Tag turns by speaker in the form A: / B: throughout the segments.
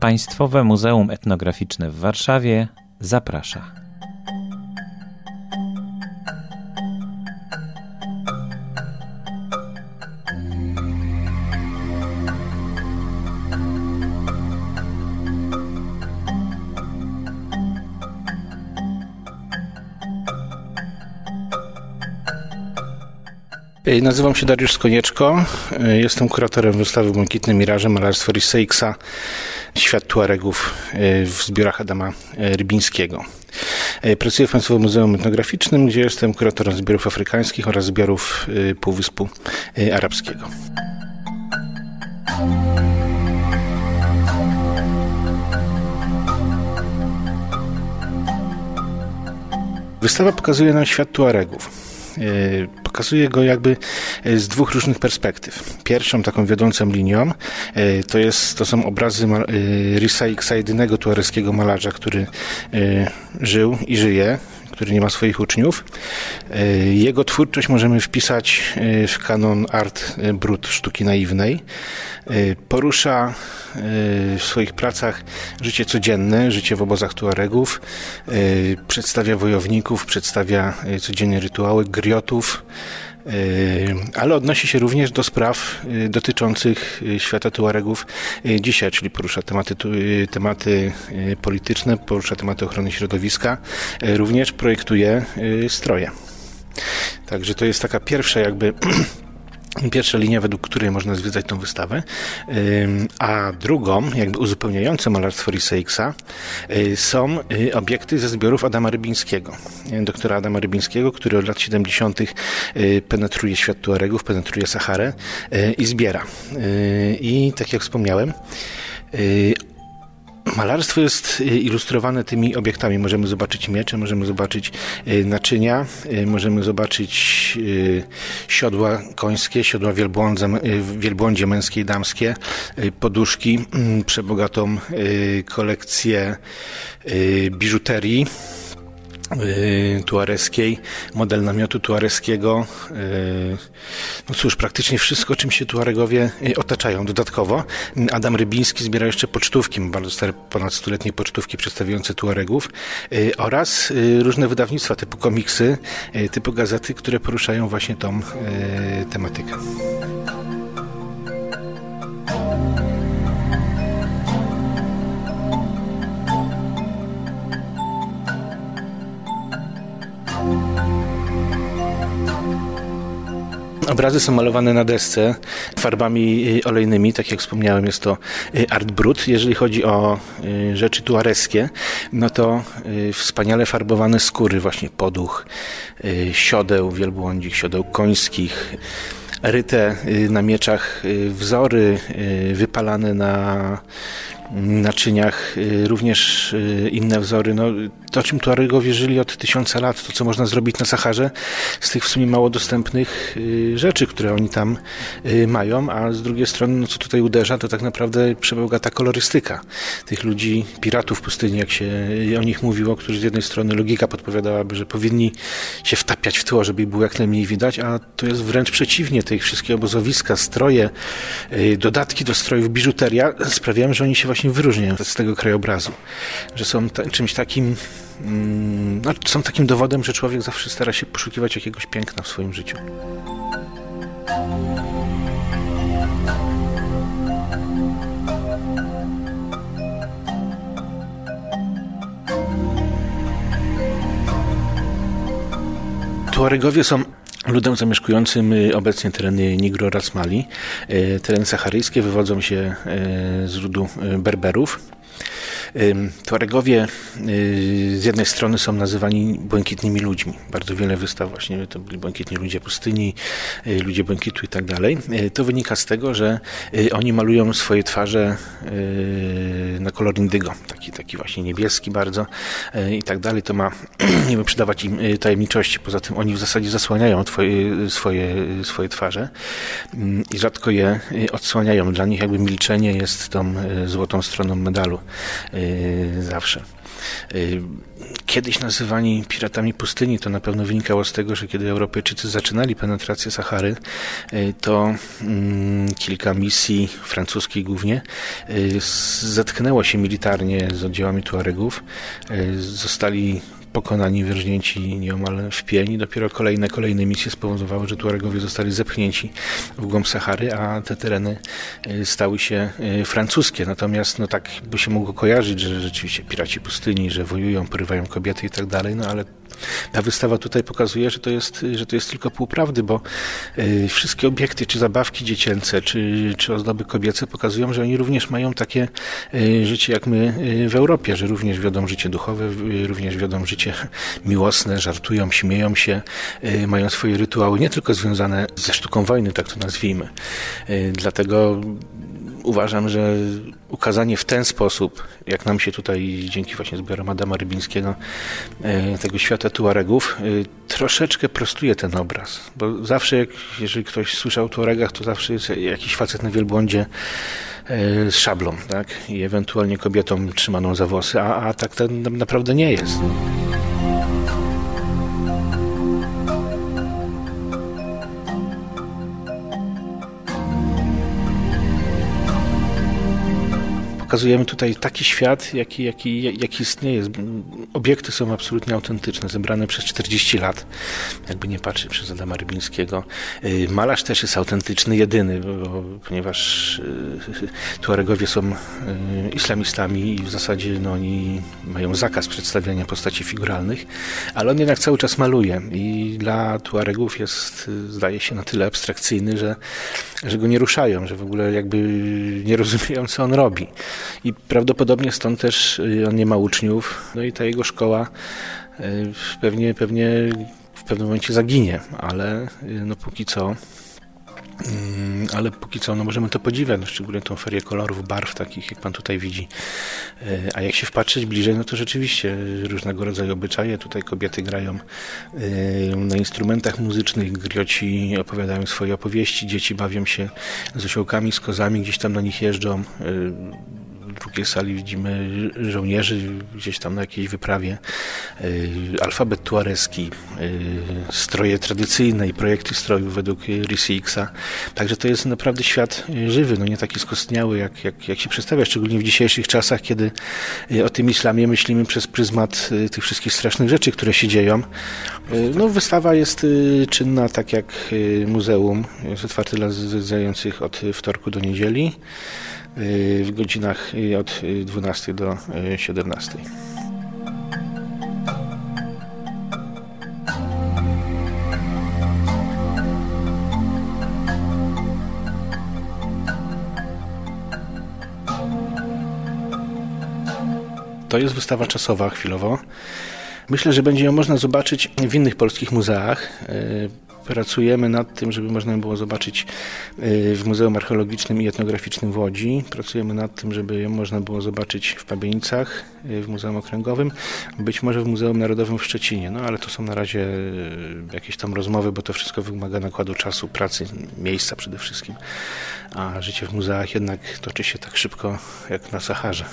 A: Państwowe Muzeum Etnograficzne w Warszawie zaprasza.
B: Nazywam się Dariusz Skonieczko. Jestem kuratorem wystawy Błękitne Miraże malarstwo Risseiksa Świat Tuaregów w zbiorach Adama Rybińskiego. Pracuję w Państwowym Muzeum Etnograficznym, gdzie jestem kuratorem zbiorów afrykańskich oraz zbiorów Półwyspu Arabskiego. Wystawa pokazuje nam świat Tuaregów E, pokazuje go jakby e, z dwóch różnych perspektyw. Pierwszą taką wiodącą linią e, to, jest, to są obrazy Risa Iksa, jedynego tuareskiego malarza, który żył i żyje który nie ma swoich uczniów. Jego twórczość możemy wpisać w kanon art brut sztuki naiwnej. Porusza w swoich pracach życie codzienne, życie w obozach Tuaregów, przedstawia wojowników, przedstawia codzienne rytuały, griotów, ale odnosi się również do spraw dotyczących świata Tuaregów dzisiaj, czyli porusza tematy, tematy polityczne, porusza tematy ochrony środowiska, również projektuje stroje. Także to jest taka pierwsza jakby Pierwsza linia, według której można zwiedzać tą wystawę, a drugą, jakby uzupełniającą malarstwo Risseiksa, y, są y, obiekty ze zbiorów Adama Rybińskiego, doktora Adama Rybińskiego, który od lat 70. Y, penetruje świat Tuaregów, penetruje Saharę i zbiera. I tak jak wspomniałem, Malarstwo jest y, ilustrowane tymi obiektami. Możemy zobaczyć miecze, możemy zobaczyć y, naczynia, y, możemy zobaczyć siodła końskie, siodła wielbłądze, wielbłądzie męskie i damskie, poduszki, mm, przebogatą kolekcję biżuterii tuareskiej, model namiotu tuareskiego. Y, no cóż, praktycznie wszystko, czym się tuaregowie y, otaczają. Dodatkowo Adam Rybiński zbiera jeszcze pocztówki, bardzo stare, ponad stuletnie pocztówki przedstawiające tuaregów oraz różne wydawnictwa typu komiksy, typu gazety, które poruszają właśnie tą tematykę. Obrazy są malowane na desce farbami y, olejnymi, tak jak wspomniałem, jest to y, art brut. Jeżeli chodzi o y, rzeczy tuareskie, no to wspaniale farbowane skóry, właśnie poduch, siodeł wielbłądzich, siodeł końskich, ryte na mieczach wzory, wypalane na naczyniach, również inne wzory. No, to, czym Tuaregowie żyli od tysiąca lat, to co można zrobić na Saharze, z tych w sumie mało dostępnych y, rzeczy, które oni tam y, mają, a z drugiej strony, no, co tutaj uderza, to tak naprawdę przebogata kolorystyka tych ludzi, piratów pustyni, jak się y, o nich mówiło, którzy z jednej strony logika podpowiadałaby, że powinni się wtapiać w tło, żeby ich było jak najmniej widać, a to jest wręcz przeciwnie, te wszystkie obozowiska, stroje, dodatki do strojów, biżuteria sprawiają, że oni się właśnie wyróżniają z tego krajobrazu, że są czymś takim Mm, no, są takim dowodem, że człowiek zawsze stara się poszukiwać jakiegoś piękna w swoim życiu. Tuaregowie są ludem zamieszkującym y, obecnie tereny Nigro oraz Mali. Y, tereny saharyjskie wywodzą się y, z ludu Berberów. Tuaregowie y, z jednej strony są nazywani błękitnymi ludźmi. Bardzo wiele wystaw właśnie to byli błękitni ludzie pustyni, y, ludzie błękitu i tak dalej. Y, to wynika z tego, że oni malują swoje twarze na kolor indygo, taki, taki właśnie niebieski bardzo i tak dalej. To ma nie wiem, przydawać im tajemniczości. Poza tym oni w zasadzie zasłaniają twoje, swoje, swoje twarze i rzadko je odsłaniają. Dla nich jakby milczenie jest tą złotą stroną medalu. Y, zawsze. Kiedyś nazywani piratami pustyni to na pewno wynikało z tego, że kiedy Europejczycy zaczynali penetrację Sahary, to mm, kilka misji francuskich głównie zetknęło się militarnie z oddziałami Tuaregów. Zostali pokonani, wyrżnięci nieomal w pień. Dopiero kolejne, kolejne misje spowodowały, że Tuaregowie zostali zepchnięci w głąb Sahary, a te tereny e, stały się e, francuskie. Natomiast no tak by się mogło kojarzyć, że rzeczywiście piraci pustyni, że wojują, porywają kobiety i tak dalej, no ale ta wystawa tutaj pokazuje, że to jest, że to jest tylko półprawdy, bo y, wszystkie obiekty, czy zabawki dziecięce, czy, czy ozdoby kobiece pokazują, że oni również mają takie y, życie jak my y, w Europie, że również wiodą życie duchowe, również wiodą życie miłosne, żartują, śmieją się, mają swoje rytuały, nie tylko związane ze sztuką wojny, tak to nazwijmy. Dlatego uważam, że ukazanie w ten sposób, jak nam się tutaj dzięki właśnie zbiorom Adama Rybińskiego e, tego świata Tuaregów, troszeczkę prostuje ten obraz. Bo zawsze, jak, jeżeli ktoś słyszał o Tuaregach, to zawsze jest jakiś facet na wielbłądzie z szablą, tak? I ewentualnie kobietą trzymaną za włosy, a, a tak to naprawdę nie jest. Pokazujemy tutaj taki świat, jaki, jaki, jaki istnieje. Obiekty są absolutnie autentyczne, zebrane przez 40 lat, jakby nie patrzeć przez Adama Rybińskiego. Y, malarz też jest autentyczny, jedyny, bo, ponieważ y, Tuaregowie są y, islamistami i w zasadzie no, oni mają zakaz przedstawiania postaci figuralnych, ale on jednak cały czas maluje i dla Tuaregów jest, zdaje się, na tyle abstrakcyjny, że, że go nie ruszają, że w ogóle jakby nie rozumieją, co on robi. I prawdopodobnie stąd też y, on nie ma uczniów, no i ta jego szkoła y, pewnie, pewnie w pewnym momencie zaginie, ale y, no póki co mm, ale póki co no możemy to podziwiać, no szczególnie tą ferię kolorów, barw takich, jak pan tutaj widzi. A jak się wpatrzeć bliżej, no to rzeczywiście różnego rodzaju obyczaje. Tutaj kobiety grają na instrumentach muzycznych, grioci opowiadają swoje opowieści, dzieci bawią się z osiołkami, z kozami, gdzieś tam na nich jeżdżą drugiej sali widzimy żołnierzy gdzieś tam na jakiejś wyprawie, y, alfabet tuareski, y, stroje tradycyjne i projekty strojów według RCX-a. Także to jest naprawdę świat żywy, no nie taki skostniały, jak, jak, jak się przedstawia, szczególnie w dzisiejszych czasach, kiedy y, o tym islamie myślimy przez pryzmat tych wszystkich strasznych rzeczy, które się dzieją. No, wystawa jest czynna tak jak muzeum, jest otwarty dla zwiedzających od wtorku do niedzieli. Y, w godzinach y, od 12 do 17. Y, to jest wystawa czasowa chwilowo. Myślę, że będzie ją można zobaczyć w innych polskich muzeach pracujemy nad tym, żeby można było zobaczyć y, w Muzeum Archeologicznym i Etnograficznym w Łodzi. Pracujemy nad tym, żeby ją można było zobaczyć w Pabienicach, y, w Muzeum Okręgowym, być może w Muzeum Narodowym w Szczecinie. No ale to są na razie y, jakieś tam rozmowy, bo to wszystko wymaga nakładu czasu, pracy, miejsca przede wszystkim. A życie w muzeach jednak toczy się tak szybko jak na Saharze.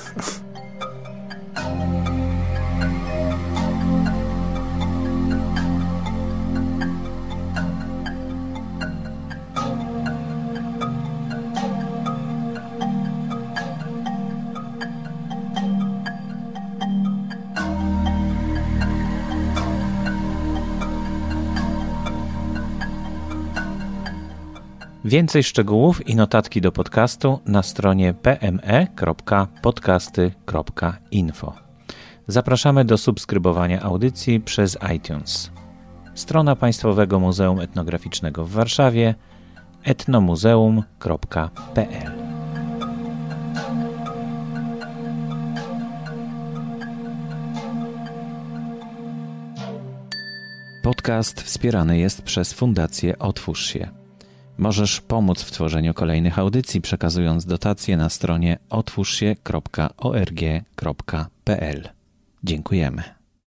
A: Więcej szczegółów i notatki do podcastu na stronie pme.podcasty.info. Zapraszamy do subskrybowania audycji przez iTunes. Strona Państwowego Muzeum Etnograficznego w Warszawie etnomuzeum.pl Podcast wspierany jest przez Fundację Otwórz się. Możesz pomóc w tworzeniu kolejnych audycji, przekazując dotacje na stronie otwórzsie.org.pl. Dziękujemy.